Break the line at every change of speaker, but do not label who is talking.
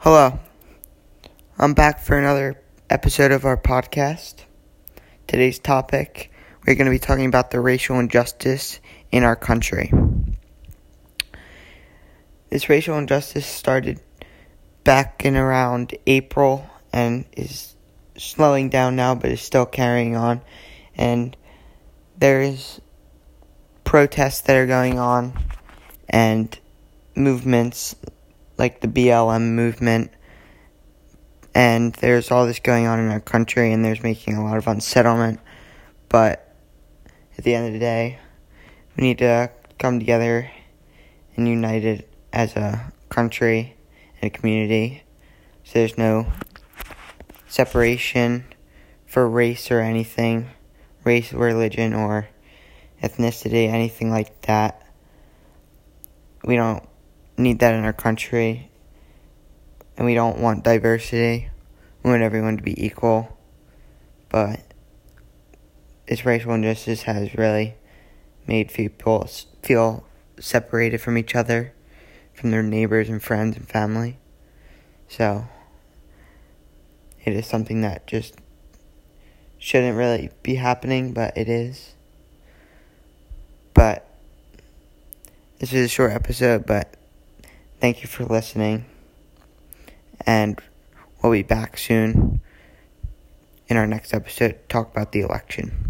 Hello. I'm back for another episode of our podcast. Today's topic, we're going to be talking about the racial injustice in our country. This racial injustice started back in around April and is slowing down now, but is still carrying on. And there's protests that are going on and movements like the BLM movement. And there's all this going on in our country, and there's making a lot of unsettlement. But at the end of the day, we need to come together and united as a country and a community. So there's no separation for race or anything, race, religion, or ethnicity, anything like that. We don't need that in our country, and we don't want diversity. We want everyone to be equal, but this racial injustice has really made people feel separated from each other, from their neighbors and friends and family. So, it is something that just shouldn't really be happening, but it is. But, this is a short episode, but Thank you for listening. And we'll be back soon in our next episode to talk about the election.